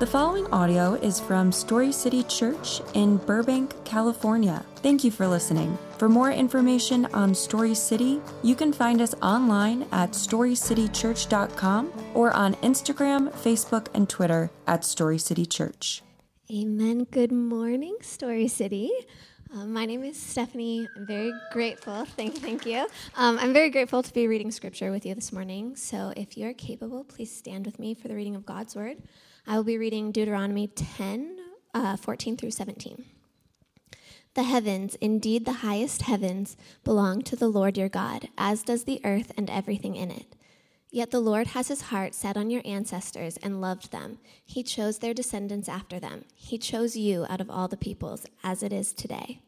The following audio is from Story City Church in Burbank, California. Thank you for listening. For more information on Story City, you can find us online at storycitychurch.com or on Instagram, Facebook, and Twitter at Story City Church. Amen. Good morning, Story City. Um, my name is Stephanie. I'm very grateful. Thank you. Thank you. Um, I'm very grateful to be reading scripture with you this morning. So, if you're capable, please stand with me for the reading of God's word. I will be reading Deuteronomy 10, uh, 14 through 17. The heavens, indeed the highest heavens, belong to the Lord your God, as does the earth and everything in it. Yet the Lord has his heart set on your ancestors and loved them. He chose their descendants after them. He chose you out of all the peoples, as it is today.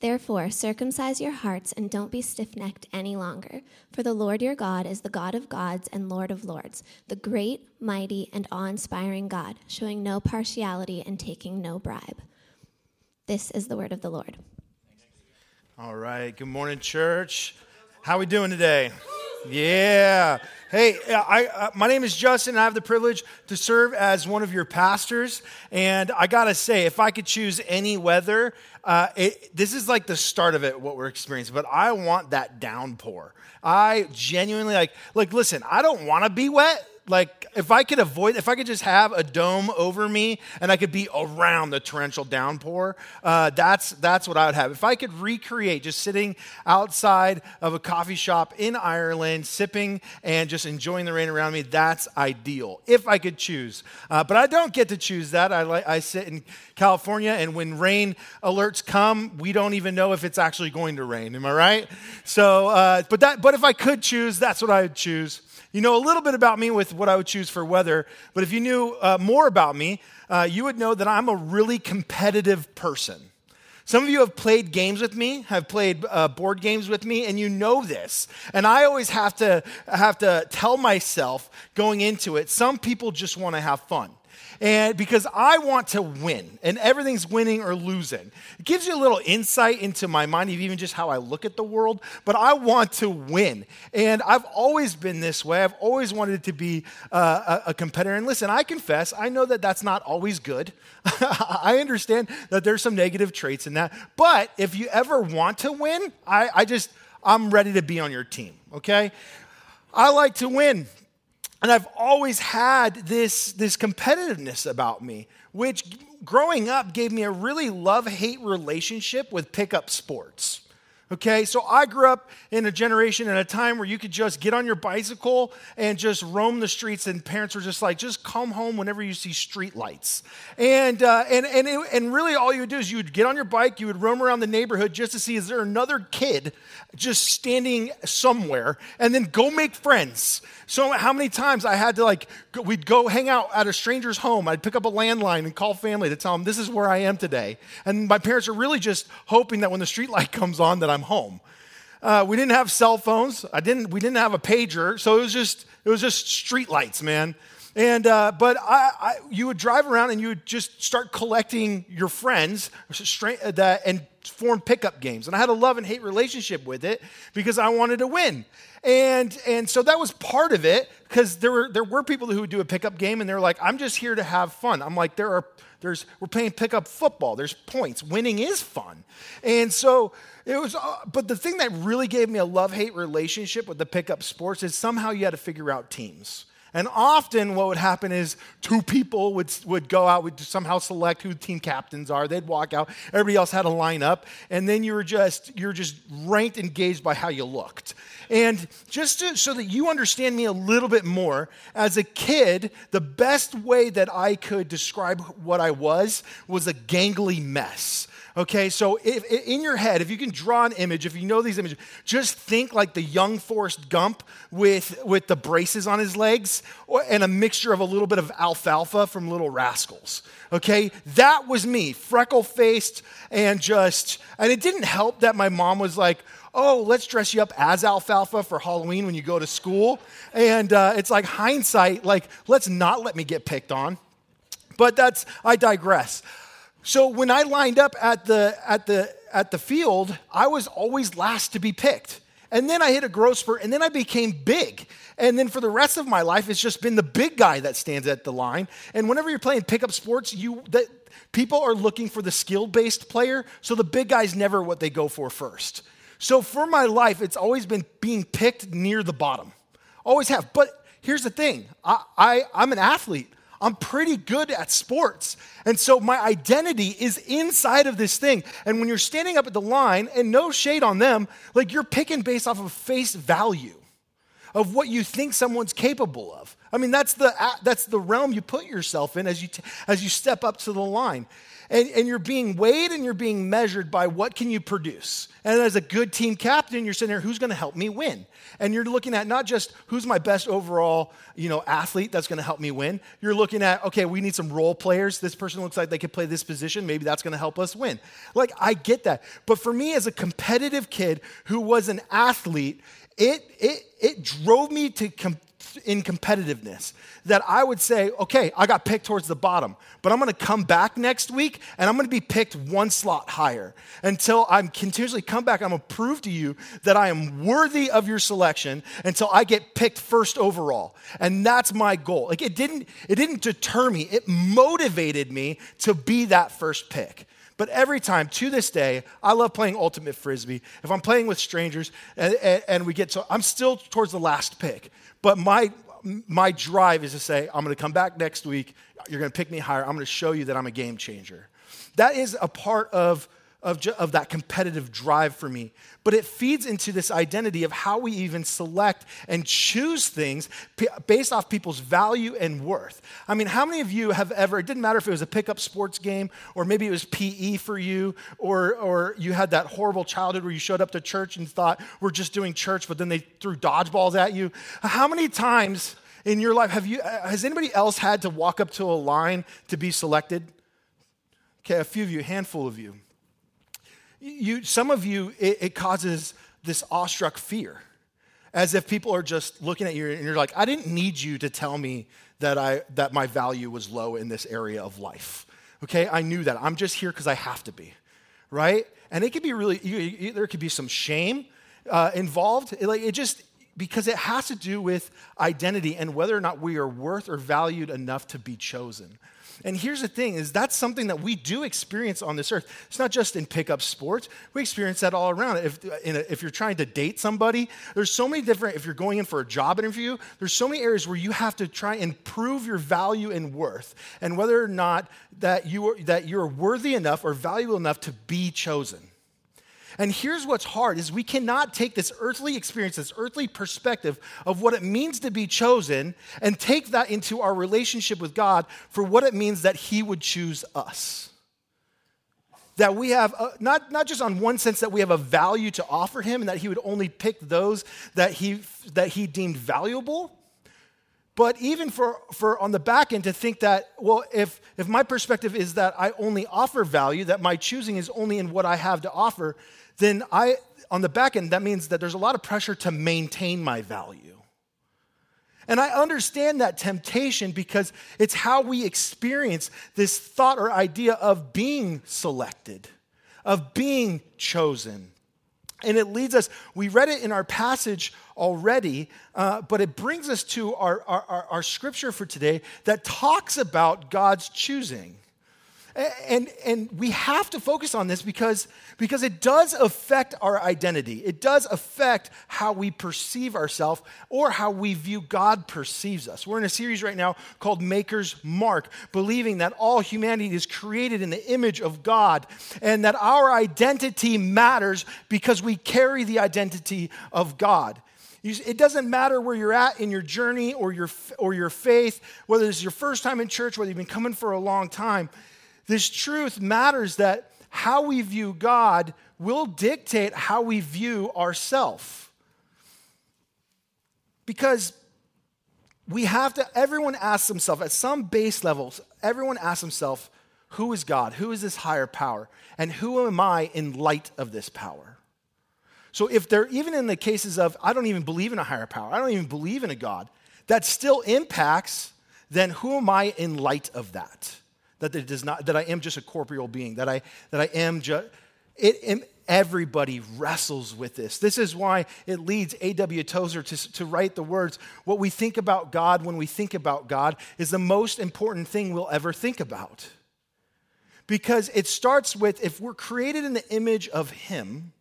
Therefore, circumcise your hearts and don't be stiff necked any longer. For the Lord your God is the God of gods and Lord of lords, the great, mighty, and awe inspiring God, showing no partiality and taking no bribe. This is the word of the Lord. All right. Good morning, church. How are we doing today? Yeah. Hey, I, uh, my name is Justin, and I have the privilege to serve as one of your pastors. And I got to say, if I could choose any weather, uh, it, this is like the start of it, what we're experiencing. But I want that downpour. I genuinely like, like, listen, I don't want to be wet like if I could avoid, if I could just have a dome over me and I could be around the torrential downpour, uh, that's that's what I would have. If I could recreate just sitting outside of a coffee shop in Ireland, sipping and just enjoying the rain around me, that's ideal. If I could choose, uh, but I don't get to choose that. I I sit in California, and when rain alerts come, we don't even know if it's actually going to rain. Am I right? So, uh, but that but if I could choose, that's what I would choose. You know a little bit about me with what I would choose for weather, but if you knew uh, more about me, uh, you would know that I'm a really competitive person. Some of you have played games with me, have played uh, board games with me, and you know this. And I always have to have to tell myself going into it. Some people just want to have fun and because I want to win, and everything's winning or losing. It gives you a little insight into my mind, even just how I look at the world, but I want to win. And I've always been this way. I've always wanted to be uh, a, a competitor. And listen, I confess, I know that that's not always good. I understand that there's some negative traits in that. But if you ever want to win, I, I just, I'm ready to be on your team, okay? I like to win. And I've always had this, this competitiveness about me, which growing up gave me a really love hate relationship with pickup sports. Okay, so I grew up in a generation and a time where you could just get on your bicycle and just roam the streets, and parents were just like, just come home whenever you see street lights. And, uh, and, and, it, and really, all you would do is you would get on your bike, you would roam around the neighborhood just to see is there another kid just standing somewhere, and then go make friends. So, how many times I had to like, go, we'd go hang out at a stranger's home, I'd pick up a landline and call family to tell them this is where I am today. And my parents are really just hoping that when the street light comes on, that I'm home. Uh, we didn't have cell phones. I didn't. We didn't have a pager, so it was just it was just street lights, man. And uh, but I, I, you would drive around and you would just start collecting your friends and form pickup games. And I had a love and hate relationship with it because I wanted to win. And and so that was part of it because there were there were people who would do a pickup game and they're like, I'm just here to have fun. I'm like, there are there's we're playing pickup football. There's points. Winning is fun. And so it was, uh, but the thing that really gave me a love hate relationship with the pickup sports is somehow you had to figure out teams. And often, what would happen is two people would, would go out, would somehow select who the team captains are. They'd walk out. Everybody else had a line up. And then you were just, you're just ranked and engaged by how you looked. And just to, so that you understand me a little bit more, as a kid, the best way that I could describe what I was was a gangly mess. Okay, so if, in your head, if you can draw an image, if you know these images, just think like the young Forrest Gump with, with the braces on his legs or, and a mixture of a little bit of alfalfa from Little Rascals. Okay, that was me, freckle faced and just, and it didn't help that my mom was like, oh, let's dress you up as alfalfa for Halloween when you go to school. And uh, it's like hindsight, like, let's not let me get picked on. But that's, I digress. So when I lined up at the, at the, at the field, I was always last to be picked. And then I hit a growth spurt, and then I became big. And then for the rest of my life, it's just been the big guy that stands at the line. And whenever you're playing pickup sports, you that people are looking for the skill-based player, so the big guy's never what they go for first. So for my life, it's always been being picked near the bottom. Always have. But here's the thing I, I, I'm an athlete. I'm pretty good at sports. And so my identity is inside of this thing. And when you're standing up at the line, and no shade on them, like you're picking based off of face value of what you think someone's capable of. I mean, that's the, that's the realm you put yourself in as you, t- as you step up to the line and, and you're being weighed and you're being measured by what can you produce. And as a good team captain, you're sitting there, who's going to help me win? And you're looking at not just who's my best overall, you know, athlete that's going to help me win. You're looking at, okay, we need some role players. This person looks like they could play this position. Maybe that's going to help us win. Like, I get that. But for me as a competitive kid who was an athlete, it, it, it drove me to compete in competitiveness that I would say, okay, I got picked towards the bottom, but I'm to come back next week and I'm to be picked one slot higher until I'm continuously come back. I'm to prove to you that I am worthy of your selection until I get picked first overall. And that's my goal. Like it didn't, it didn't deter me. It motivated me to be that first pick. But every time, to this day, I love playing ultimate frisbee. If I'm playing with strangers and, and, and we get to, I'm still towards the last pick. But my, my drive is to say, I'm going to come back next week. You're going to pick me higher. I'm going to show you that I'm a game changer. That is a part of of, of that competitive drive for me. But it feeds into this identity of how we even select and choose things p- based off people's value and worth. I mean, how many of you have ever, it didn't matter if it was a pickup sports game or maybe it was PE for you or, or you had that horrible childhood where you showed up to church and thought, we're just doing church, but then they threw dodgeballs at you. How many times in your life have you, uh, has anybody else had to walk up to a line to be selected? Okay, a few of you, a handful of you. You, some of you, it, it causes this awestruck fear, as if people are just looking at you and you're like, I didn't need you to tell me that, I, that my value was low in this area of life. Okay, I knew that. I'm just here because I have to be, right? And it could be really, you, you, there could be some shame uh, involved. It, like, it just, because it has to do with identity and whether or not we are worth or valued enough to be chosen. And here's the thing is that's something that we do experience on this earth. It's not just in pickup sports. We experience that all around. If, a, if you're trying to date somebody, there's so many different, if you're going in for a job interview, there's so many areas where you have to try and prove your value and worth and whether or not that, you are, that you're worthy enough or valuable enough to be chosen. And here's what's hard is we cannot take this earthly experience, this earthly perspective of what it means to be chosen and take that into our relationship with God for what it means that he would choose us. That we have, a, not, not just on one sense that we have a value to offer him and that he would only pick those that he, that he deemed valuable, but even for, for on the back end to think that well if, if my perspective is that i only offer value that my choosing is only in what i have to offer then I, on the back end, that means that there's a lot of pressure to maintain my value. And I understand that temptation because it's how we experience this thought or idea of being selected, of being chosen. And it leads us, we read it in our passage already, uh, but it brings us to our, our, our scripture for today that talks about God's choosing. And, and we have to focus on this because, because it does affect our identity. It does affect how we perceive ourselves or how we view God perceives us. We're in a series right now called Maker's Mark, believing that all humanity is created in the image of God and that our identity matters because we carry the identity of God. It doesn't matter where you're at in your journey or your, or your faith, whether it's your first time in church, whether you've been coming for a long time. This truth matters that how we view God will dictate how we view ourselves. Because we have to, everyone asks themselves at some base levels, everyone asks themselves, who is God? Who is this higher power? And who am I in light of this power? So if they're even in the cases of, I don't even believe in a higher power, I don't even believe in a God, that still impacts, then who am I in light of that? That it does not that I am just a corporeal being, that I that I am just it, everybody wrestles with this. This is why it leads A.W. Tozer to, to write the words What we think about God when we think about God is the most important thing we'll ever think about. Because it starts with if we're created in the image of Him,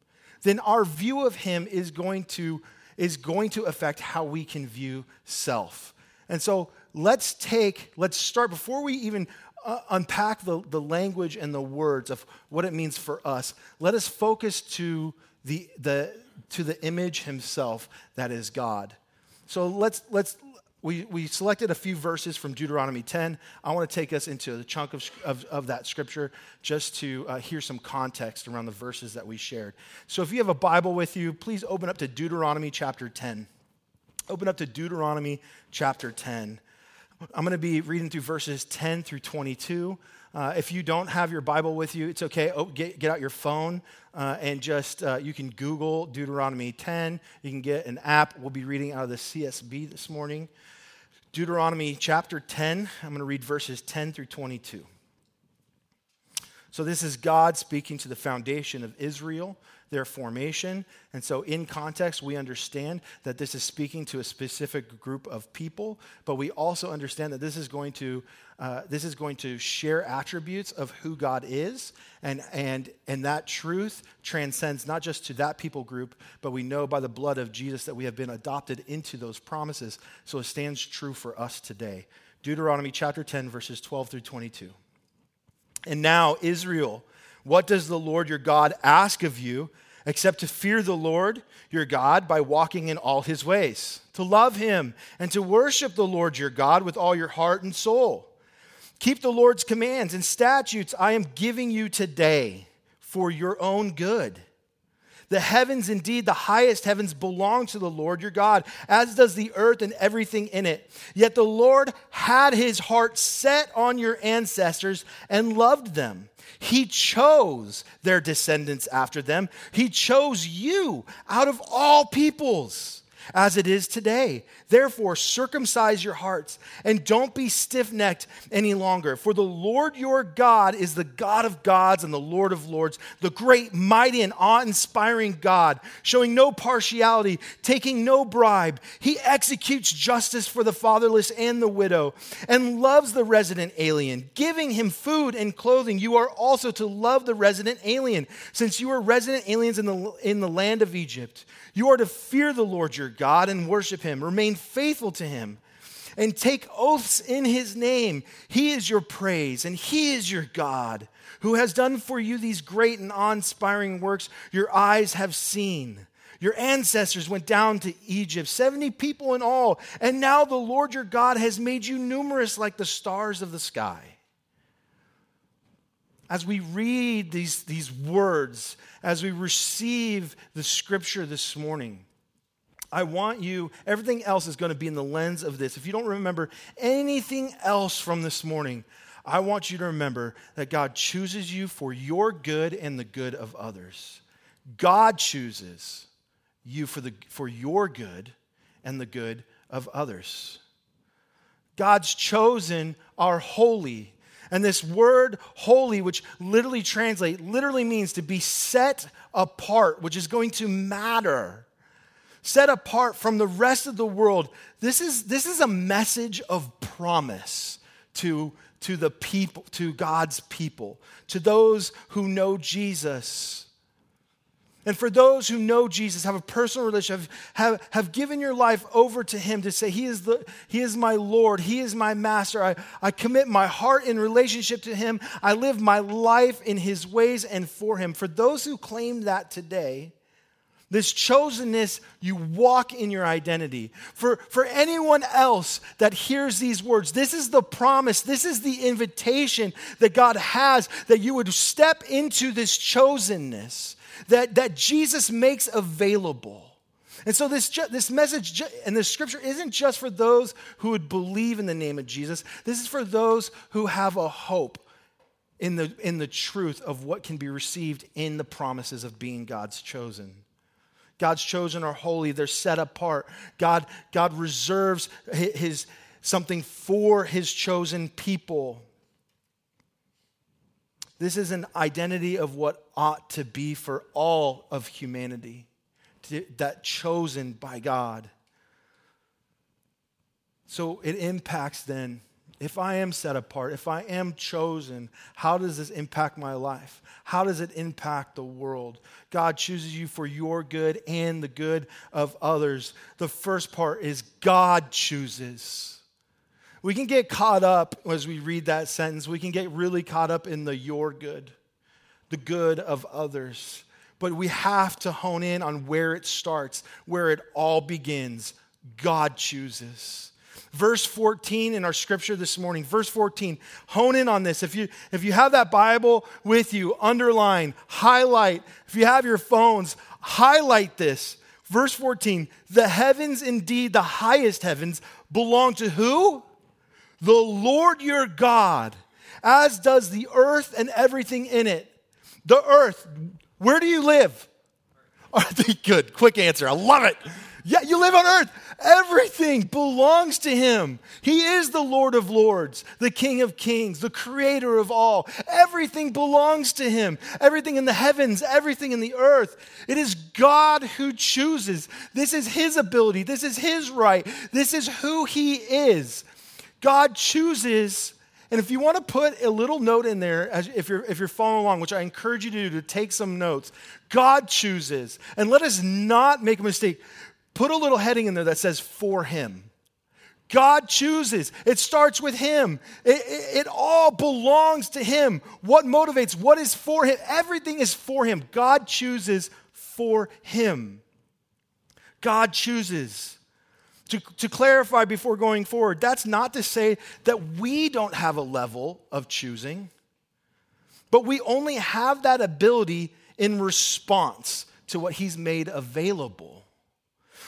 then our view of Him is going to, is going to affect how we can view self. And so let's take, let's start, before we even uh, unpack the, the language and the words of what it means for us, let us focus to the, the, to the image himself that is God. So let's, let's, we, we selected a few verses from Deuteronomy 10. I want to take us into a chunk of, of, of that scripture just to uh, hear some context around the verses that we shared. So if you have a Bible with you, please open up to Deuteronomy chapter 10. Open up to Deuteronomy chapter 10. I'm going to be reading through verses 10 through 22. Uh, if you don't have your Bible with you, it's okay. Oh, get, get out your phone uh, and just, uh, you can Google Deuteronomy 10. You can get an app. We'll be reading out of the CSB this morning. Deuteronomy chapter 10, I'm going to read verses 10 through 22. So, this is God speaking to the foundation of Israel their formation. And so, in context, we understand that this is speaking to a specific group of people, but we also understand that this is going to, uh, this is going to share attributes of who God is. And, and, and that truth transcends not just to that people group, but we know by the blood of Jesus that we have been adopted into those promises. So, it stands true for us today. Deuteronomy chapter 10, verses 12 through 22. And now, Israel what does the Lord your God ask of you except to fear the Lord your God by walking in all his ways, to love him, and to worship the Lord your God with all your heart and soul? Keep the Lord's commands and statutes I am giving you today for your own good. The heavens, indeed, the highest heavens, belong to the Lord your God, as does the earth and everything in it. Yet the Lord had his heart set on your ancestors and loved them. He chose their descendants after them. He chose you out of all peoples as it is today. Therefore, circumcise your hearts and don't be stiff necked any longer. For the Lord your God is the God of gods and the Lord of lords, the great, mighty, and awe inspiring God, showing no partiality, taking no bribe. He executes justice for the fatherless and the widow and loves the resident alien, giving him food and clothing. You are also to love the resident alien, since you are resident aliens in the, in the land of Egypt. You are to fear the Lord your God and worship him. Remain faithful to him and take oaths in his name. He is your praise and he is your God who has done for you these great and awe inspiring works your eyes have seen. Your ancestors went down to Egypt, 70 people in all, and now the Lord your God has made you numerous like the stars of the sky. As we read these, these words, as we receive the scripture this morning, I want you, everything else is going to be in the lens of this. If you don't remember anything else from this morning, I want you to remember that God chooses you for your good and the good of others. God chooses you for, the, for your good and the good of others. God's chosen are holy. And this word holy, which literally translate, literally means to be set apart, which is going to matter set apart from the rest of the world. This is, this is a message of promise to, to the people, to God's people, to those who know Jesus. And for those who know Jesus, have a personal relationship, have, have given your life over to Him to say, He is, the, he is my Lord, He is my Master. I, I commit my heart in relationship to Him. I live my life in His ways and for Him. For those who claim that today, this chosenness, you walk in your identity. For, for anyone else that hears these words, this is the promise, this is the invitation that God has that you would step into this chosenness that, that Jesus makes available. And so, this, this message and this scripture isn't just for those who would believe in the name of Jesus, this is for those who have a hope in the, in the truth of what can be received in the promises of being God's chosen. God's chosen are holy, they're set apart. God, God reserves his, something for his chosen people. This is an identity of what ought to be for all of humanity, to, that chosen by God. So it impacts then, if I am set apart, if I am chosen, how does this impact my life? How does it impact the world? God chooses you for your good and the good of others. The first part is God chooses. We can get caught up as we read that sentence. We can get really caught up in the your good, the good of others. But we have to hone in on where it starts, where it all begins. God chooses. Verse 14 in our scripture this morning, verse 14, hone in on this. If you, if you have that Bible with you, underline, highlight. If you have your phones, highlight this. Verse 14, the heavens, indeed the highest heavens, belong to who? the Lord your God, as does the earth and everything in it. The earth, where do you live? Are they Good, quick answer. I love it. Yeah, you live on earth. Everything belongs to him. He is the Lord of lords, the King of kings, the creator of all. Everything belongs to him. Everything in the heavens, everything in the earth. It is God who chooses. This is his ability. This is his right. This is who he is. God chooses, and if you want to put a little note in there, if you're, if you're following along, which I encourage you to do, to take some notes, God chooses. And let us not make a mistake. Put a little heading in there that says, for him. God chooses. It starts with Him. It, it, it, all belongs to Him. What motivates? What is for Him? Everything is for Him. God chooses for Him. God chooses. To, to clarify before going forward, that's not to say that we don't have a level of choosing, but we only have that ability in response to what He's made available.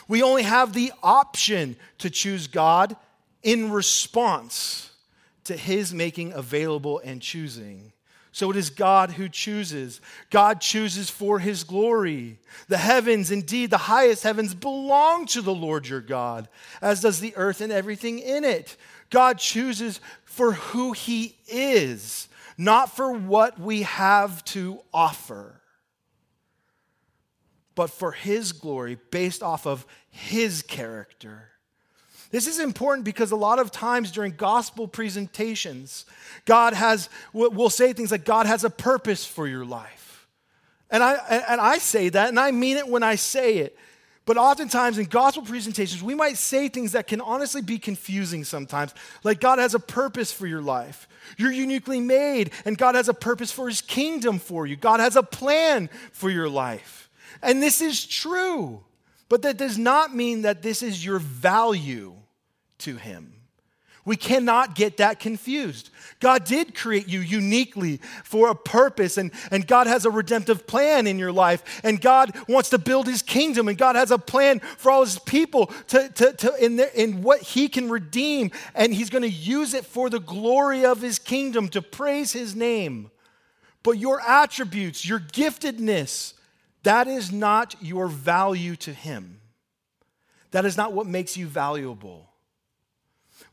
We only have the option to choose God in response to His making available and choosing. So it is God who chooses. God chooses for his glory. The heavens, indeed, the highest heavens, belong to the Lord your God, as does the earth and everything in it. God chooses for who he is, not for what we have to offer, but for his glory based off of his character. This is important because a lot of times during gospel presentations, God has, we'll say things like, God has a purpose for your life. And I, and I say that, and I mean it when I say it. But oftentimes in gospel presentations, we might say things that can honestly be confusing sometimes. Like, God has a purpose for your life. You're uniquely made, and God has a purpose for his kingdom for you. God has a plan for your life. And this is true. But that does not mean that this is your value to Him. We cannot get that confused. God did create you uniquely for a purpose, and, and God has a redemptive plan in your life, and God wants to build His kingdom, and God has a plan for all His people to, to, to, in, their, in what He can redeem, and He's going to use it for the glory of His kingdom to praise His name. But your attributes, your giftedness, that is not your value to Him. That is not what makes you valuable.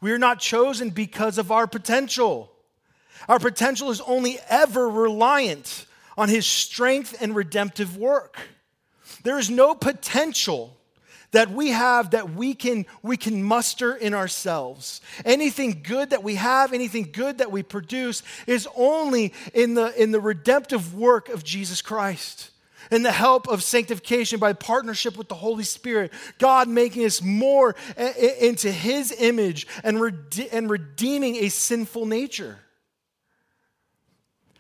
We are not chosen because of our potential. Our potential is only ever reliant on His strength and redemptive work. There is no potential that we have that we can, we can muster in ourselves. Anything good that we have, anything good that we produce, is only in the, in the redemptive work of Jesus Christ and the help of sanctification by partnership with the Holy Spirit, God making us more into His image and, rede- and redeeming a sinful nature.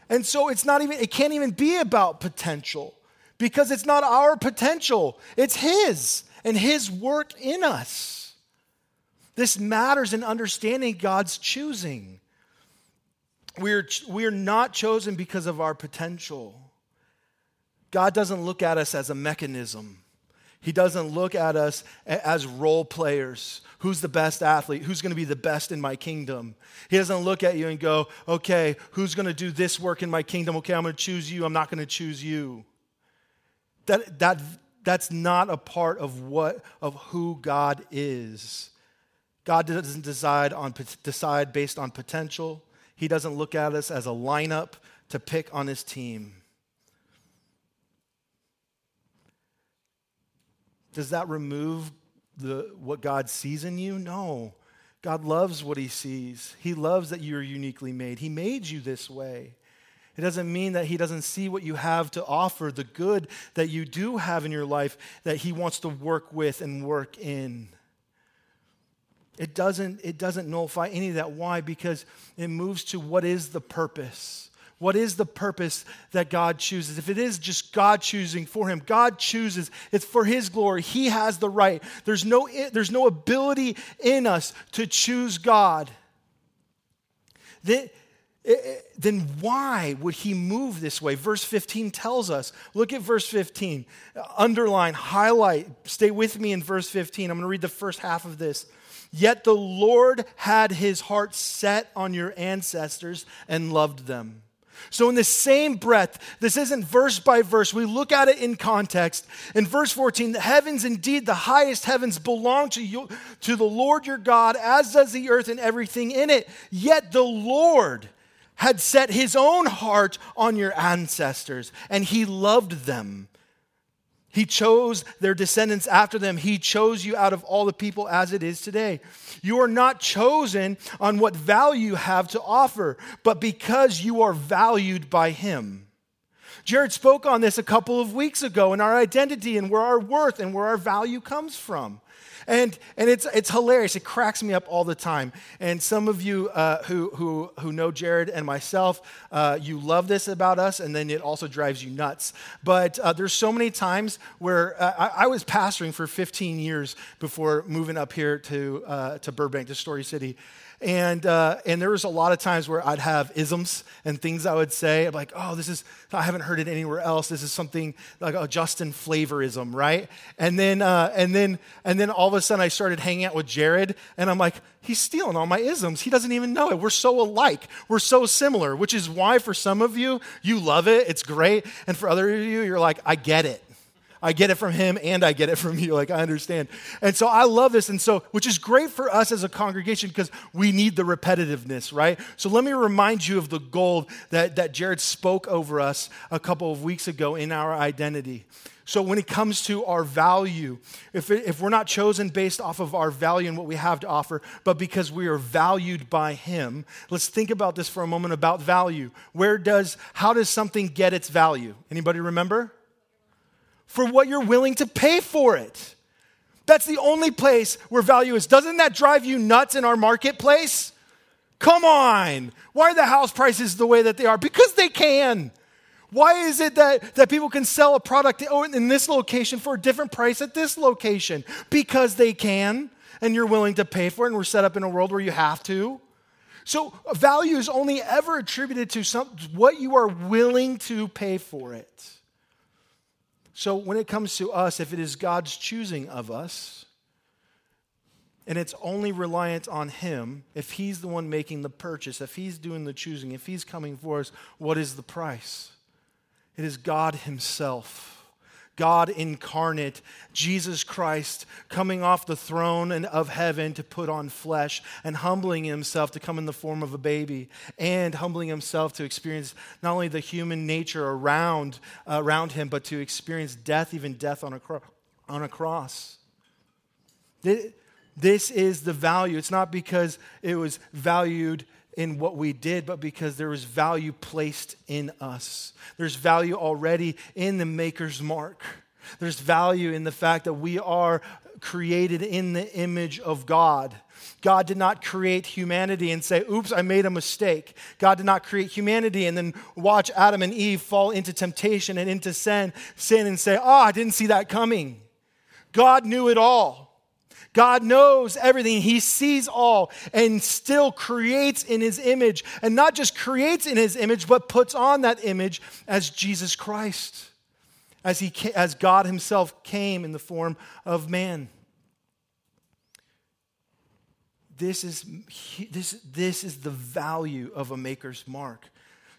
And so it's not even, it can't even be about potential because it's not our potential, it's His and His work in us. This matters in understanding God's choosing. We're, we're not chosen because of our potential. God doesn't look at us as a mechanism. He doesn't look at us as role players. Who's the best athlete? Who's going to be the best in my kingdom? He doesn't look at you and go, okay, who's going to do this work in my kingdom? Okay, I'm going to choose you. I'm not going to choose you. That, that, that's not a part of, what, of who God is. God doesn't decide, on, decide based on potential. He doesn't look at us as a lineup to pick on his team. Does that remove the, what God sees in you? No. God loves what he sees. He loves that you're uniquely made. He made you this way. It doesn't mean that he doesn't see what you have to offer, the good that you do have in your life that he wants to work with and work in. It doesn't, it doesn't nullify any of that. Why? Because it moves to what is the purpose. What is the purpose that God chooses? If it is just God choosing for him, God chooses. It's for his glory. He has the right. There's no, there's no ability in us to choose God. Then, eh, eh, then why would he move this way? Verse 15 tells us. Look at verse 15. Underline, highlight, stay with me in verse 15. I'm going to read the first half of this. Yet the Lord had his heart set on your ancestors and loved them. So, in the same breath, this isn't verse by verse. We look at it in context. In verse 14, the heavens, indeed, the highest heavens, belong to, you, to the Lord your God, as does the earth and everything in it. Yet the Lord had set his own heart on your ancestors, and he loved them he chose their descendants after them. He chose you out of all the people as it is today. You are not chosen on what value you have to offer, but because you are valued by Him. Jared spoke on this a couple of weeks ago in our identity and where our worth and where our value comes from. And, and it's, it's hilarious. It cracks me up all the time. And some of you uh, who, who, who know Jared and myself, uh, you love this about us, and then it also drives you nuts. But uh, there's so many times where uh, I, I, was pastoring for 15 years before moving up here to, uh, to Burbank, to Story City. And, uh, and there was a lot of times where I'd have isms and things I would say. I'm like, oh, this is, I haven't heard it anywhere else. This is something like a Justin flavorism, right? And then, uh, and then, and then all of a sudden I started hanging out with Jared and I'm like, he's stealing all my isms. He doesn't even know it. We're so alike. We're so similar, which is why for some of you, you love it. It's great. And for other of you, you're like, I get it. I get it from him and I get it from you. Like, I understand. And so I love this. And so, which is great for us as a congregation because we need the repetitiveness, right? So let me remind you of the gold that, that Jared spoke over us a couple of weeks ago in our identity. So, when it comes to our value, if, it, if we're not chosen based off of our value and what we have to offer, but because we are valued by Him, let's think about this for a moment about value. Where does, how does something get its value? Anybody remember? For what you're willing to pay for it. That's the only place where value is. Doesn't that drive you nuts in our marketplace? Come on. Why are the house prices the way that they are? Because they can. Why is it that, that people can sell a product in oh, this location for a different price at this location? Because they can, and you're willing to pay for it, and we're set up in a world where you have to. So, value is only ever attributed to some, what you are willing to pay for it. So when it comes to us, if it is God's choosing of us, and it's only reliant on Him, if He's the one making the purchase, if He's doing the choosing, if He's coming for us, what is the price? It is God Himself. God incarnate, Jesus Christ, coming off the throne and of heaven to put on flesh and humbling himself to come in the form of a baby and humbling himself to experience not only the human nature around, uh, around him, but to experience death, even death on a, cro- on a cross. This is the value. It's not because it was valued in what we did, but because there was value placed in us. There's value already in the Maker's mark. There's value in the fact that we are created in the image of God. God did not create humanity and say, oops, I made a mistake. God did not create humanity and then watch Adam and Eve fall into temptation and into sin, sin and say, oh, I didn't see that coming. God knew it all. God knows everything. He sees all and still creates in his image. And not just creates in his image, but puts on that image as Jesus Christ, as, he, as God himself came in the form of man. This is, this, this is the value of a maker's mark.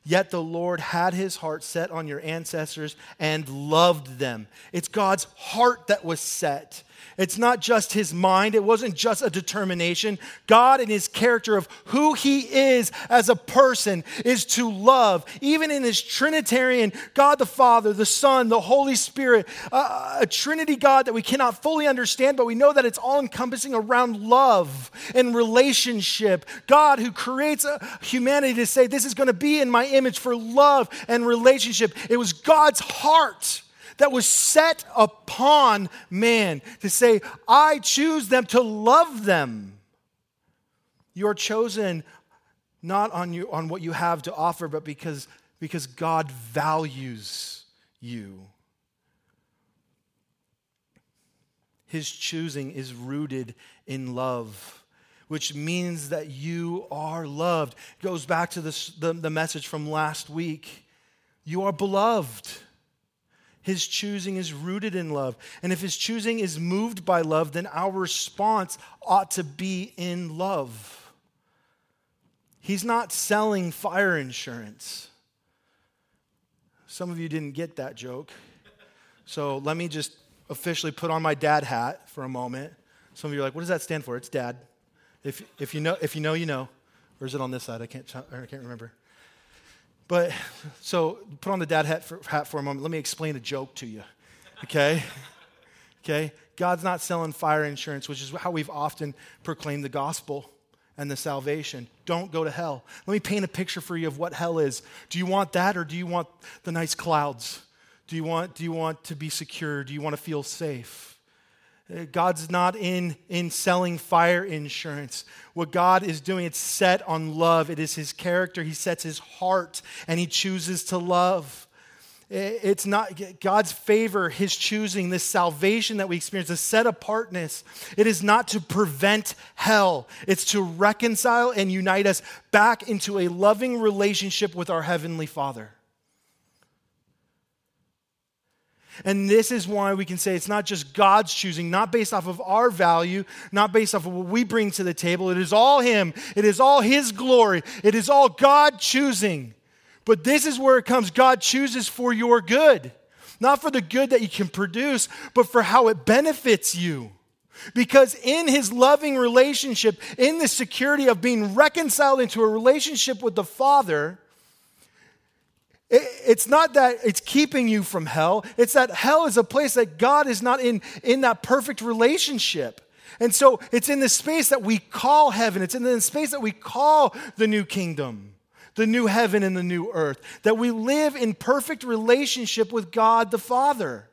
Yet the Lord had his heart set on your ancestors and loved them. It's God's heart that was set. It's not just his mind, it wasn't just a determination. God, in his character of who he is as a person, is to love. Even in his Trinitarian God the Father, the Son, the Holy Spirit, uh, a Trinity God that we cannot fully understand, but we know that it's all encompassing around love and relationship. God who creates humanity to say, This is going to be in my image for love and relationship. It was God's heart that was set upon man to say, I choose them to love them. You are chosen not on, you, on what you have to offer, but because, because God values you. His choosing is rooted in love, which means that you are loved. It goes back to this, the, the message from last week. You are beloved. His choosing is rooted in love. And if his choosing is moved by love, then our response ought to be in love. He's not selling fire insurance. Some of you didn't get that joke. So let me just officially put on my dad hat for a moment. Some of you are like, what does that stand for? It's dad. If, if, you, know, if you know, you know. Or is it on this side? I can't, I can't remember. But so put on the dad hat for, hat for a moment. Let me explain a joke to you. Okay? Okay? God's not selling fire insurance, which is how we've often proclaimed the gospel and the salvation. Don't go to hell. Let me paint a picture for you of what hell is. Do you want that or do you want the nice clouds? Do you want, do you want to be secure? Do you want to feel safe? God's not in, in selling fire insurance. What God is doing, it's set on love. It is his character. He sets his heart and he chooses to love. It's not God's favor, his choosing, this salvation that we experience, this set apartness. It is not to prevent hell, it's to reconcile and unite us back into a loving relationship with our Heavenly Father. And this is why we can say it's not just God's choosing, not based off of our value, not based off of what we bring to the table. It is all Him, it is all His glory, it is all God choosing. But this is where it comes God chooses for your good, not for the good that you can produce, but for how it benefits you. Because in his loving relationship, in the security of being reconciled into a relationship with the Father, it's not that it's keeping you from hell. It's that hell is a place that God is not in, in that perfect relationship. And so it's in the space that we call heaven. It's in the space that we call the new kingdom, the new heaven and the new earth, that we live in perfect relationship with God the Father.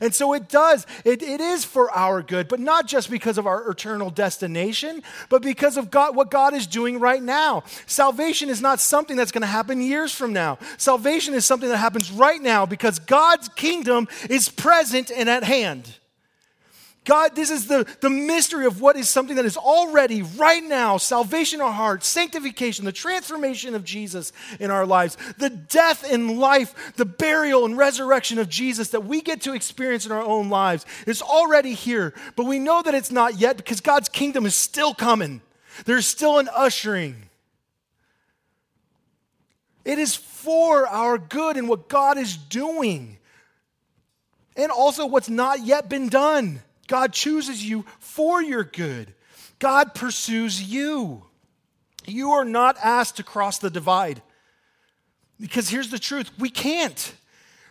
And so it does, it, it is for our good, but not just because of our eternal destination, but because of God, what God is doing right now. Salvation is not something that's going to happen years from now. Salvation is something that happens right now because God's kingdom is present and at hand. God, this is the, the mystery of what is something that is already right now salvation in our hearts, sanctification, the transformation of Jesus in our lives, the death and life, the burial and resurrection of Jesus that we get to experience in our own lives is already here. But we know that it's not yet because God's kingdom is still coming. There's still an ushering. It is for our good and what God is doing, and also what's not yet been done. God chooses you for your good. God pursues you. You are not asked to cross the divide. Because here's the truth we can't.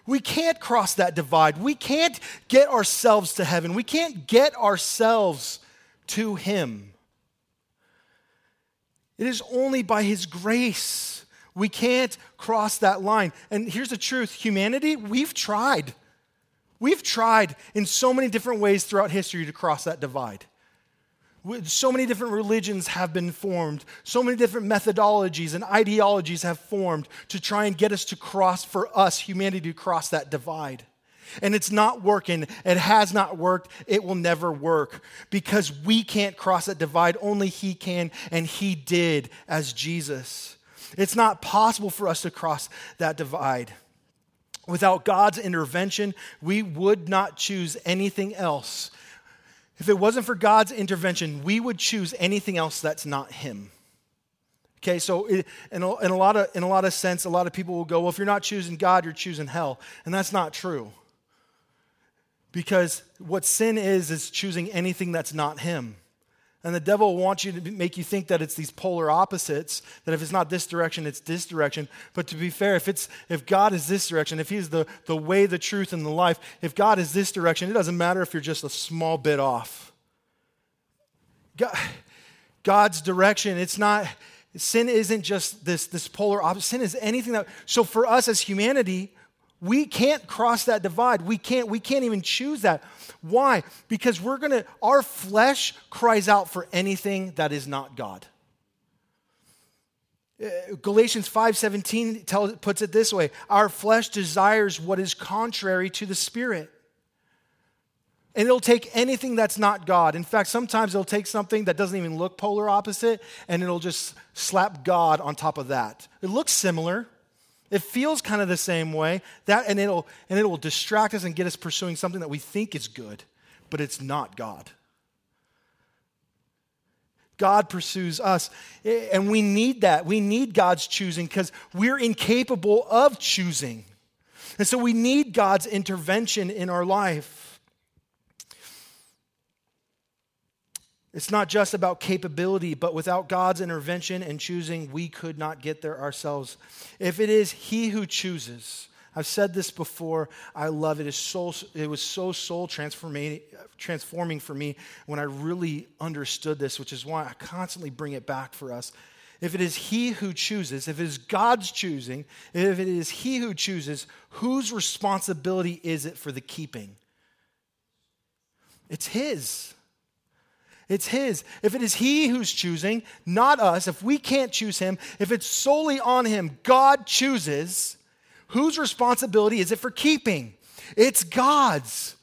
We can't cross that divide. We can't get ourselves to heaven. We can't get ourselves to Him. It is only by His grace. We can't cross that line. And here's the truth humanity, we've tried. We've tried in so many different ways throughout history to cross that divide. So many different religions have been formed. So many different methodologies and ideologies have formed to try and get us to cross, for us, humanity, to cross that divide. And it's not working. It has not worked. It will never work because we can't cross that divide. Only He can, and He did as Jesus. It's not possible for us to cross that divide. Without God's intervention, we would not choose anything else. If it wasn't for God's intervention, we would choose anything else that's not Him. Okay, so in a, lot of, in a lot of sense, a lot of people will go, well, if you're not choosing God, you're choosing hell. And that's not true. Because what sin is, is choosing anything that's not Him. And the devil wants you to make you think that it's these polar opposites, that if it's not this direction, it's this direction. But to be fair, if, it's, if God is this direction, if He's the, the way, the truth, and the life, if God is this direction, it doesn't matter if you're just a small bit off. God, God's direction, it's not, sin isn't just this, this polar opposite. Sin is anything that, so for us as humanity, we can't cross that divide. We can't, we can't even choose that. Why? Because we're to, our flesh cries out for anything that is not God. Uh, Galatians 5:17 tells, puts it this way, our flesh desires what is contrary to the spirit. And it'll take anything that's not God. In fact, sometimes it'll take something that doesn't even look polar opposite and it'll just slap God on top of that. It looks similar, it feels kind of the same way. That and it'll and it will distract us and get us pursuing something that we think is good, but it's not God. God pursues us. Eh, and we need that. We need God's choosing because we're incapable of choosing. And so we need God's intervention in our life. It's not just about capability, but without God's intervention and choosing, we could not get there ourselves. If it is He who chooses, I've said this before, I love it. It's so, it was so soul transforming for me when I really understood this, which is why I constantly bring it back for us. If it is He who chooses, if it is God's choosing, if it is He who chooses, whose responsibility is it for the keeping? It's His. It's His. If it is He who's choosing, not us, if we can't choose Him, if it's solely on Him, God chooses, whose responsibility is it for keeping? It's God's.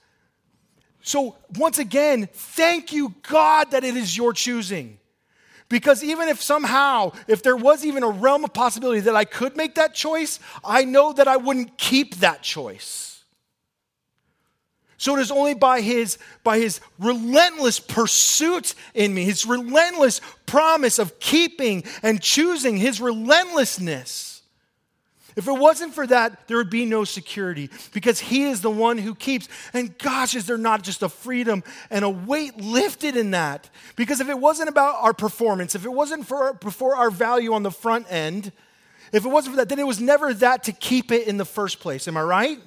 So, once again, thank you, God, that it is your choosing. Because even if somehow, if there was even a realm of possibility that I could make that choice, I know that I wouldn't keep that choice. So it is only by his, by his relentless pursuit in me, his relentless promise of keeping and choosing, his relentlessness. If it wasn't for that, there would be no security because he is the one who keeps. And gosh, is there not just a freedom and a weight lifted in that? Because if it wasn't about our performance, if it wasn't for, for our value on the front end, if it wasn't for that, then it was never that to keep it in the first place. Am I right?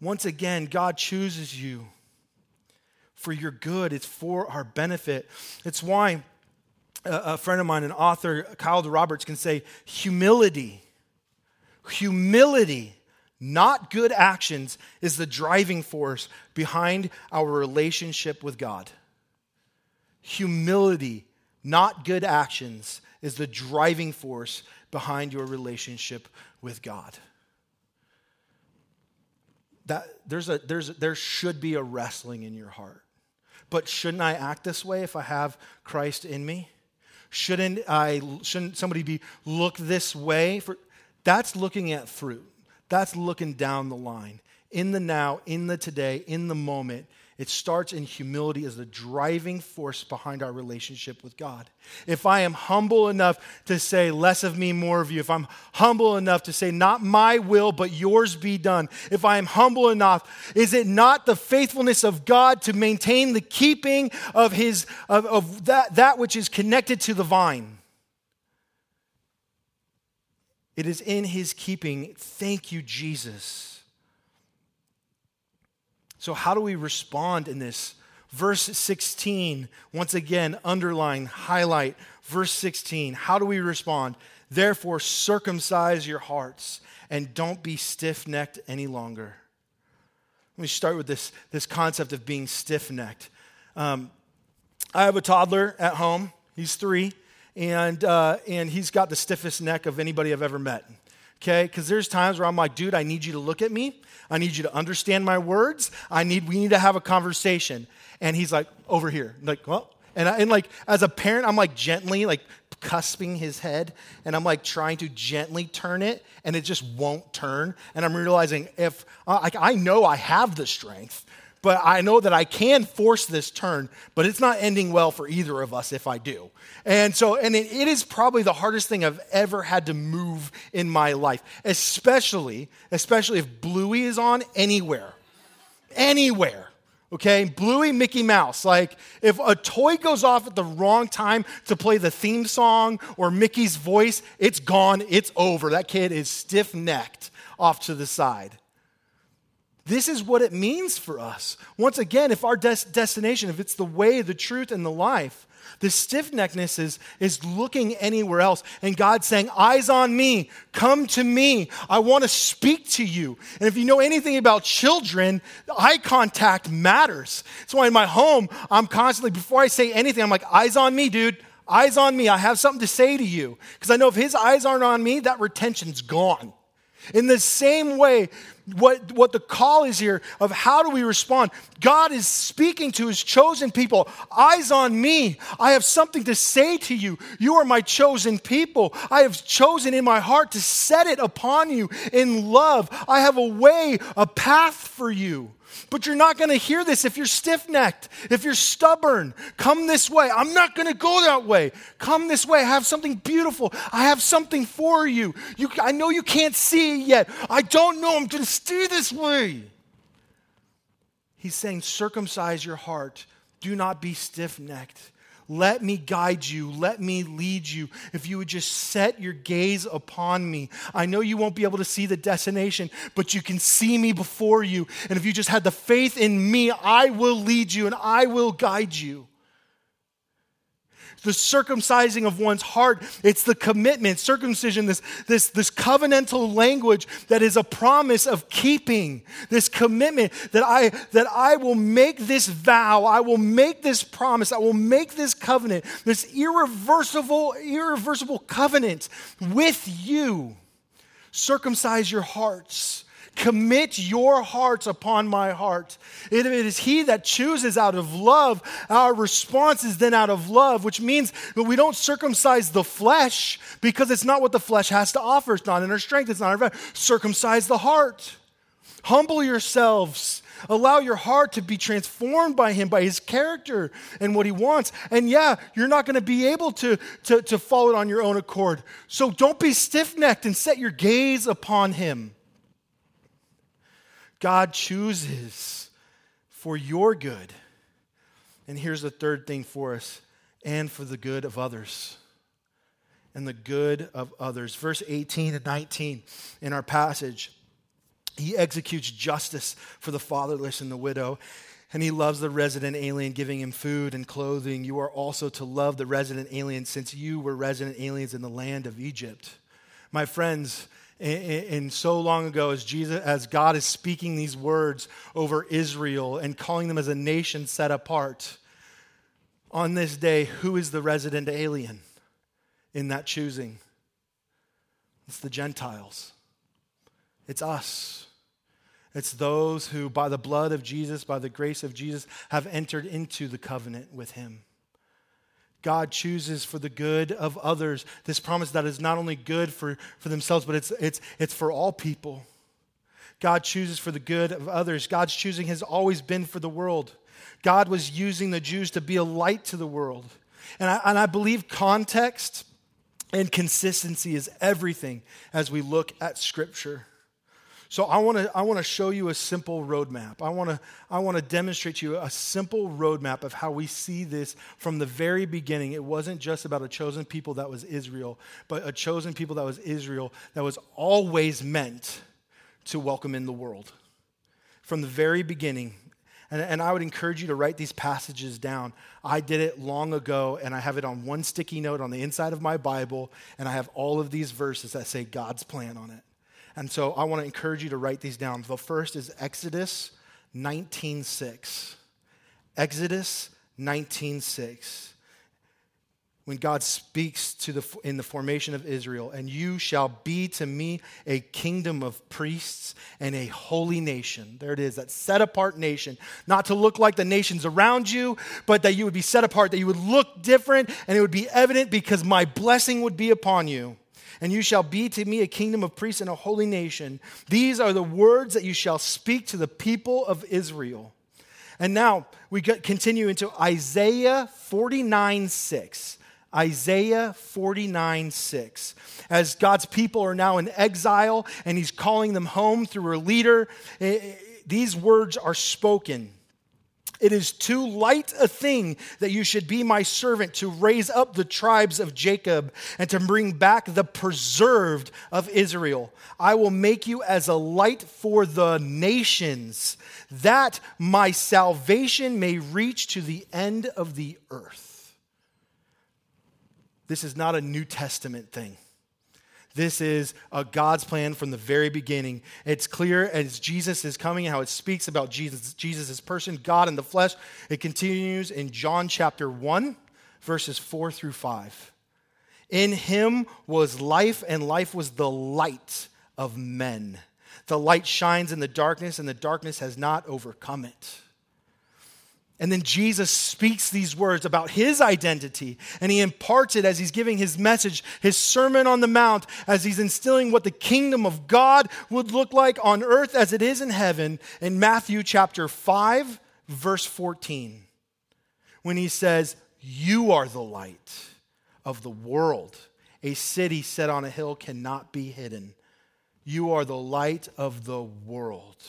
Once again, God chooses you for your good, it's for our benefit. It's why uh, a, friend of mine, an author, Kyle Roberts, can say humility, humility, not good actions, is the driving force behind our relationship with God. Humility, not good actions, is the driving force behind your relationship with God that there's a, there's, there should be a wrestling in your heart. But shouldn't I act this way if I have Christ in me? Shouldn't I shouldn't somebody be look this way for that's looking at fruit. That's looking down the line. In the now, in the today, in the moment, it starts in humility as the driving force behind our relationship with God. If I am humble enough to say, less of me, more of you, if I'm humble enough to say, not my will, but yours be done, if I am humble enough, is it not the faithfulness of God to maintain the keeping of, his, of, of that, that which is connected to the vine? It is in his keeping. Thank you, Jesus. So, how do we respond in this? Verse 16, once again, underline, highlight. Verse 16, how do we respond? Therefore, circumcise your hearts and don't be stiff necked any longer. Let me start with this, this concept of being stiff necked. Um, I have a toddler at home, he's three, and, uh, and he's got the stiffest neck of anybody I've ever met okay? Because there's times where I'm like, dude, I need you to look at me. I need you to understand my words. I need, we need to have a conversation. And he's like, over here. like, well, and, I, and like, as a parent, I'm like gently, like cusping his head, and I'm like trying to gently turn it, and it just won't turn. And I'm realizing if, uh, like, I know I have the strength, but I know that I can force this turn, but it's not ending well for either of us if I do. And so, and it, it is probably the hardest thing I've ever had to move in my life, especially, especially if Bluey is on anywhere. Anywhere. Okay, Bluey Mickey Mouse. Like, if a toy goes off at the wrong time to play the theme song or Mickey's voice, it's gone, it's over. That kid is stiff necked off to the side. This is what it means for us. Once again, if our des- destination, if it's the way, the truth, and the life, the stiff neckedness is, is looking anywhere else. And God saying, Eyes on me, come to me. I want to speak to you. And if you know anything about children, eye contact matters. That's why in my home, I'm constantly, before I say anything, I'm like, Eyes on me, dude. Eyes on me. I have something to say to you. Because I know if his eyes aren't on me, that retention's gone. In the same way, what, what the call is here of how do we respond? God is speaking to his chosen people. Eyes on me. I have something to say to you. You are my chosen people. I have chosen in my heart to set it upon you in love. I have a way, a path for you. But you're not going to hear this if you're stiff necked, if you're stubborn. Come this way. I'm not going to go that way. Come this way. I have something beautiful. I have something for you. you I know you can't see it yet. I don't know. I'm going to stay this way. He's saying, circumcise your heart. Do not be stiff necked. Let me guide you. Let me lead you. If you would just set your gaze upon me. I know you won't be able to see the destination, but you can see me before you. And if you just had the faith in me, I will lead you and I will guide you the circumcising of one's heart. It's the commitment, circumcision, this, this, this covenantal language that is a promise of keeping, this commitment that I, that I will make this vow, I will make this promise, I will make this covenant, this irreversible, irreversible covenant with you. Circumcise your hearts Commit your hearts upon my heart. It, is He that chooses out of love. Our response is then out of love, which means that we don't circumcise the flesh because it's not what the flesh has to offer. It's not in our strength, it's not our Circumcise the heart. Humble yourselves. Allow your heart to be transformed by Him, by His character and what He wants. And yeah, you're not going to be able to, to, to follow it on your own accord. So don't be stiff necked and set your gaze upon Him. God chooses for your good. And here's the third thing for us and for the good of others. And the good of others. Verse 18 and 19 in our passage. He executes justice for the fatherless and the widow, and he loves the resident alien, giving him food and clothing. You are also to love the resident alien, since you were resident aliens in the land of Egypt. My friends, and so long ago as Jesus as God is speaking these words over Israel and calling them as a nation set apart on this day who is the resident alien in that choosing? It's the Gentiles. It's us. It's those who by the blood of Jesus by the grace of Jesus have entered into the covenant with him God chooses for the good of others. This promise that is not only good for, for themselves, but it's, it's, it's for all people. God chooses for the good of others. God's choosing has always been for the world. God was using the Jews to be a light to the world. And I, and I believe context and consistency is everything as we look at Scripture. So I want to I want to show you a simple roadmap. I want to I want to demonstrate to you a simple roadmap of how we see this from the very beginning. It wasn't just about a chosen people that was Israel, but a chosen people that was Israel that was always meant to welcome in the world. From the very beginning, and, and, I would encourage you to write these passages down. I did it long ago, and I have it on one sticky note on the inside of my Bible, and I have all of these verses that say God's plan on it. And so I want to encourage you to write these down. The first is Exodus 19:6. Exodus 19:6. When God speaks to the, in the formation of Israel, and you shall be to me a kingdom of priests and a holy nation. There it is, that set apart nation. Not to look like the nations around you, but that you would be set apart, that you would look different, and it would be evident because my blessing would be upon you and you shall be to me a kingdom of priests and a holy nation. These are the words that you shall speak to the people of Israel. And now we continue into Isaiah 49 6. Isaiah 49 6. As God's people are now in exile and he's calling them home through a leader, eh, eh, these words are spoken. It is too light a thing that you should be my servant to raise up the tribes of Jacob and to bring back the preserved of Israel. I will make you as a light for the nations, that my salvation may reach to the end of the earth. This is not a New Testament thing. This is a God's plan from the very beginning. It's clear as Jesus is coming, how it speaks about Jesus, Jesus' person, God in the flesh. It continues in John chapter 1, verses 4 through 5. In him was life, and life was the light of men. The light shines in the darkness, and the darkness has not overcome it. And then Jesus speaks these words about his identity, and he imparts it as he's giving his message, his Sermon on the Mount, as he's instilling what the kingdom of God would look like on earth as it is in heaven in Matthew chapter 5, verse 14, when he says, You are the light of the world. A city set on a hill cannot be hidden. You are the light of the world.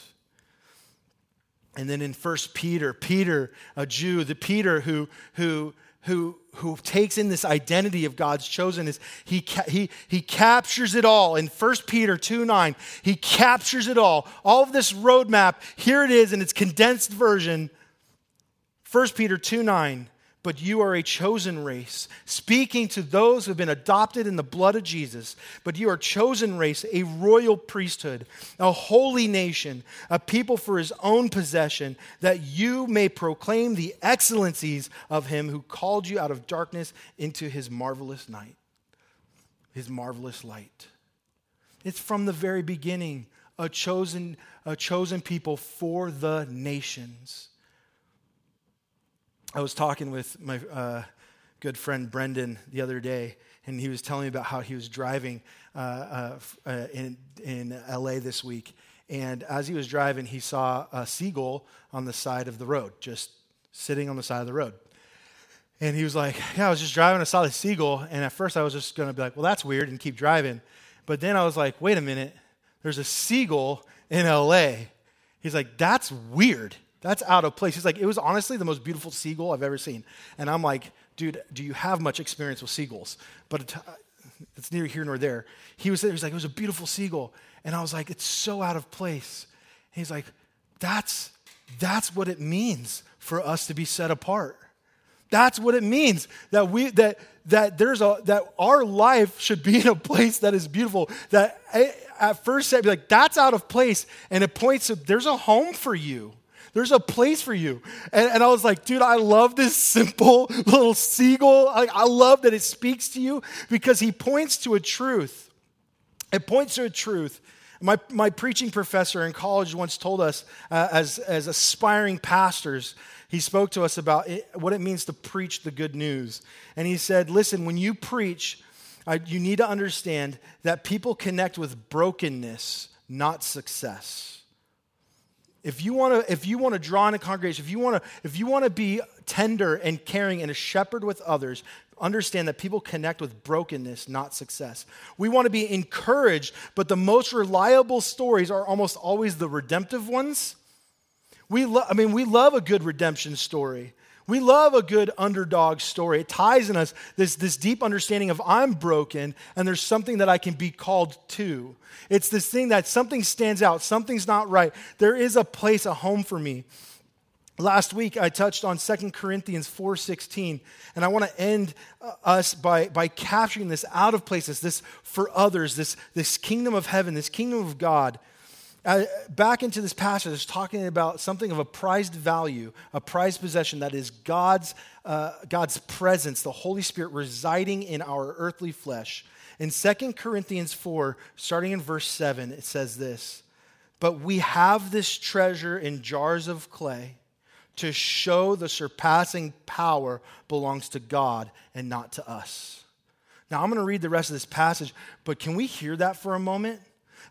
And then in First Peter, Peter, a Jew, the Peter who, who, who, who takes in this identity of God's chosen is he, he, he captures it all in 1 Peter 2 9. He captures it all. All of this roadmap, here it is in its condensed version. 1 Peter 2 9 but you are a chosen race, speaking to those who have been adopted in the blood of Jesus. But you are a chosen race, a royal priesthood, a holy nation, a people for his own possession, that you may proclaim the excellencies of him who called you out of darkness into his marvelous night, his marvelous light. It's from the very beginning a chosen, a chosen people for the nations. I was talking with my uh, good friend Brendan the other day, and he was telling me about how he was driving uh, uh, uh in, in LA this week. And as he was driving, he saw a seagull on the side of the road, just sitting on the side of the road. And he was like, Yeah, I was just driving, I saw the seagull. And at first, I was just going to be like, Well, that's weird, and keep driving. But then I was like, Wait a minute, there's a seagull in LA. He's like, That's weird. That's out of place. He's like, it was honestly the most beautiful seagull I've ever seen. And I'm like, dude, do you have much experience with seagulls? But uh, it's neither here nor there. He was there, he's like, it was a beautiful seagull. And I was like, it's so out of place. He's like, that's, that's what it means for us to be set apart. That's what it means that we that that there's a that our life should be in a place that is beautiful. That eh, at first sight, be like that's out of place, and it points to there's a home for you. There's a place for you. And, and I was like, dude, I love this simple little seagull. I, I love that it speaks to you because he points to a truth. It points to a truth. My, my preaching professor in college once told us, uh, as, as aspiring pastors, he spoke to us about it, what it means to preach the good news. And he said, Listen, when you preach, you need to understand that people connect with brokenness, not success if you want to if you want to draw in a congregation if you want to if you want to be tender and caring and a shepherd with others understand that people connect with brokenness not success. We want to be encouraged but the most reliable stories are almost always the redemptive ones. We lo- i mean we love a good redemption story we love a good underdog story. It ties in us this, this deep understanding of I'm broken and there's something that I can be called to. It's this thing that something stands out, something's not right. There is a place, a home for me. Last week I touched on 2 Corinthians 4:16 and I want to end uh, us by, by capturing this out of places, this for others, this, this kingdom of heaven, this kingdom of God uh, back into this passage, talking about something of a prized value, a prized possession that is God's, uh, God's presence, the Holy Spirit residing in our earthly flesh. In 2 Corinthians 4, starting in verse 7, it says this But we have this treasure in jars of clay to show the surpassing power belongs to God and not to us. Now, I'm going to read the rest of this passage, but can we hear that for a moment?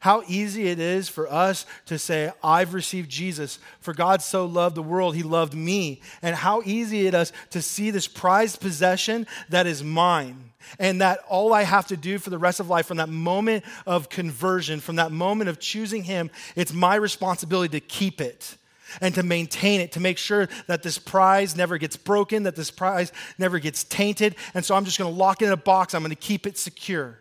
How easy it is for us to say, I've received Jesus. For God so loved the world, he loved me. And how easy it is to see this prized possession that is mine. And that all I have to do for the rest of life, from that moment of conversion, from that moment of choosing Him, it's my responsibility to keep it and to maintain it, to make sure that this prize never gets broken, that this prize never gets tainted. And so I'm just going to lock it in a box, I'm going to keep it secure.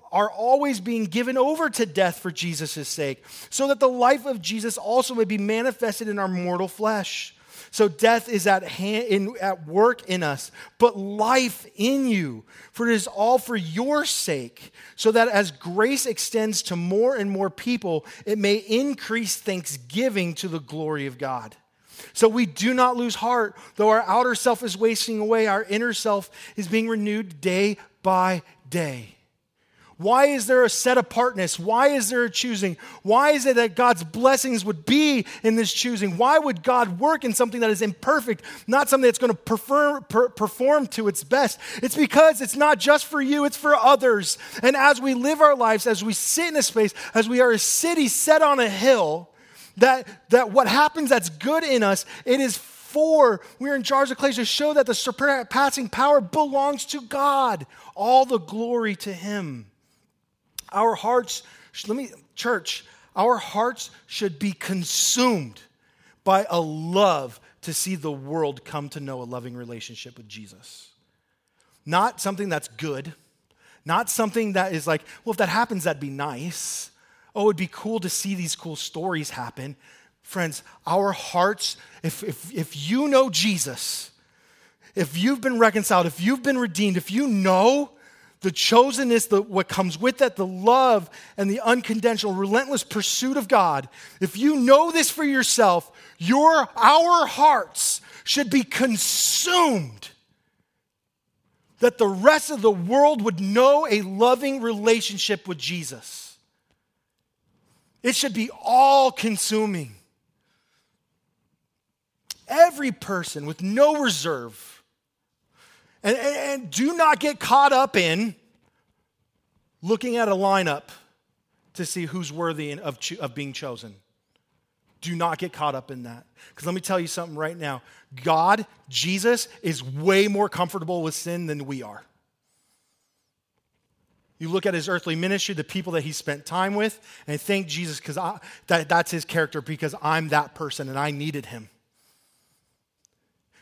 are always being given over to death for Jesus' sake, so that the life of Jesus also may be manifested in our mortal flesh. So death is at, hand, in, at work in us, but life in you. For it is all for your sake, so that as grace extends to more and more people, it may increase thanksgiving to the glory of God. So we do not lose heart. Though our outer self is wasting away, our inner self is being renewed day by day. Why is there a set apartness? Why is there a choosing? Why is it that God's blessings would be in this choosing? Why would God work in something that is imperfect, not something that's going to perform, per, perform to its best? It's because it's not just for you, it's for others. And as we live our lives, as we sit in a space, as we are a city set on a hill, that, that what happens that's good in us, it is for, we're in jars of clay to show that the surpassing power belongs to God. All the glory to Him. Our hearts, let me, church, our hearts should be consumed by a love to see the world come to know a loving relationship with Jesus. Not something that's good, not something that is like, well, if that happens, that'd be nice. Oh, it'd be cool to see these cool stories happen. Friends, our hearts, if, if, if you know Jesus, if you've been reconciled, if you've been redeemed, if you know the chosenness, the, what comes with that, the love and the unconditional, relentless pursuit of God, if you know this for yourself, your, our hearts should be consumed that the rest of the world would know a loving relationship with Jesus. It should be all consuming. Every person with no reserve and, and, and do not get caught up in looking at a lineup to see who's worthy of, of being chosen. Do not get caught up in that. Because let me tell you something right now God, Jesus, is way more comfortable with sin than we are. You look at his earthly ministry, the people that he spent time with, and thank Jesus because that, that's his character because I'm that person and I needed him.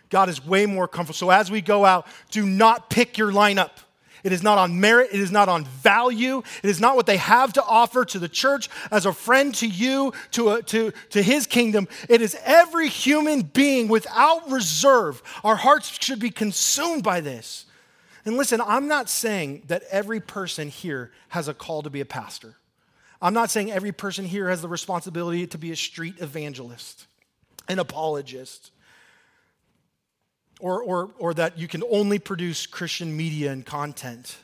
God is way more comfortable. So as we go out, do not pick your lineup. It is not on merit. It is not on value. It is not what they have to offer to the church as a friend to you, to, a, to, to his kingdom. It is every human being without reserve. Our hearts should be consumed by this. And listen, I'm not saying that every person here has a call to be a pastor. I'm not saying every person here has the responsibility to be a street evangelist, an apologist or, or, or that you can only produce Christian media and content.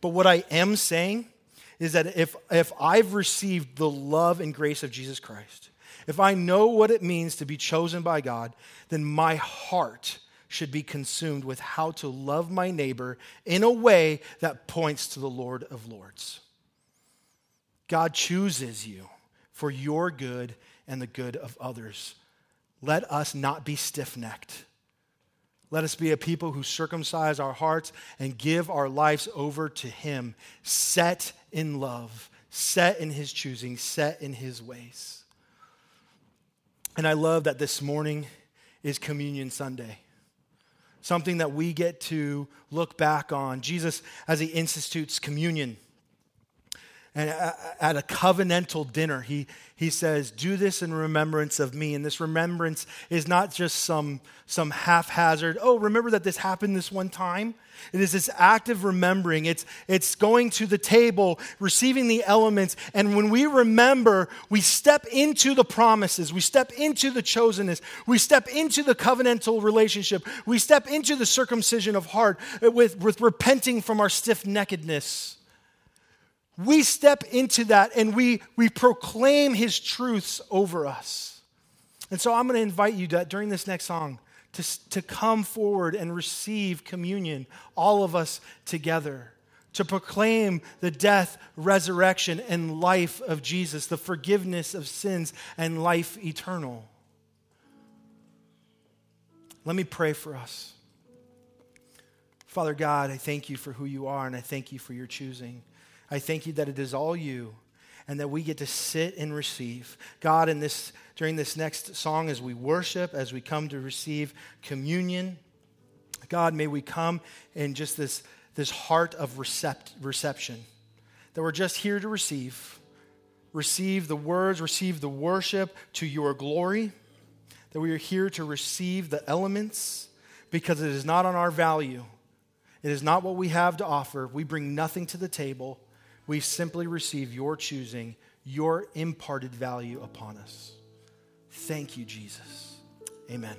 But what I am saying is that if, if I've received the love and grace of Jesus Christ, if I know what it means to be chosen by God, then my heart should be consumed with how to love my neighbor in a way that points to the Lord of Lords. God chooses you for your good and the good of others. Let us not be stiff necked let us be a people who circumcise our hearts and give our lives over to Him, set in love, set in His choosing, set in His ways. And I love that this morning is Communion Sunday, something that we get to look back on. Jesus, as He institutes communion, And at a covenantal dinner, he, he says, Do this in remembrance of me. And this remembrance is not just some, some haphazard, oh, remember that this happened this one time. It is this active remembering. It's, it's going to the table, receiving the elements. And when we remember, we step into the promises, we step into the chosenness, we step into the covenantal relationship, we step into the circumcision of heart with, with repenting from our stiff neckedness we step into that and we, we proclaim his truths over us. And so I'm going to invite you to, during this next song to, to come forward and receive communion, all of us together, to proclaim the death, resurrection, and life of Jesus, the forgiveness of sins, and life eternal. Let me pray for us. Father God, I thank you for who you are, and I thank you for your choosing. I thank you that it is all you and that we get to sit and receive. God, in this, during this next song, as we worship, as we come to receive communion, God, may we come in just this, this heart of recept, reception, that we're just here to receive. Receive the words, receive the worship to your glory, that we are here to receive the elements because it is not on our value. It is not what we have to offer. We bring nothing to the table we simply receive your choosing, your imparted value upon us. Thank you, Jesus. Amen.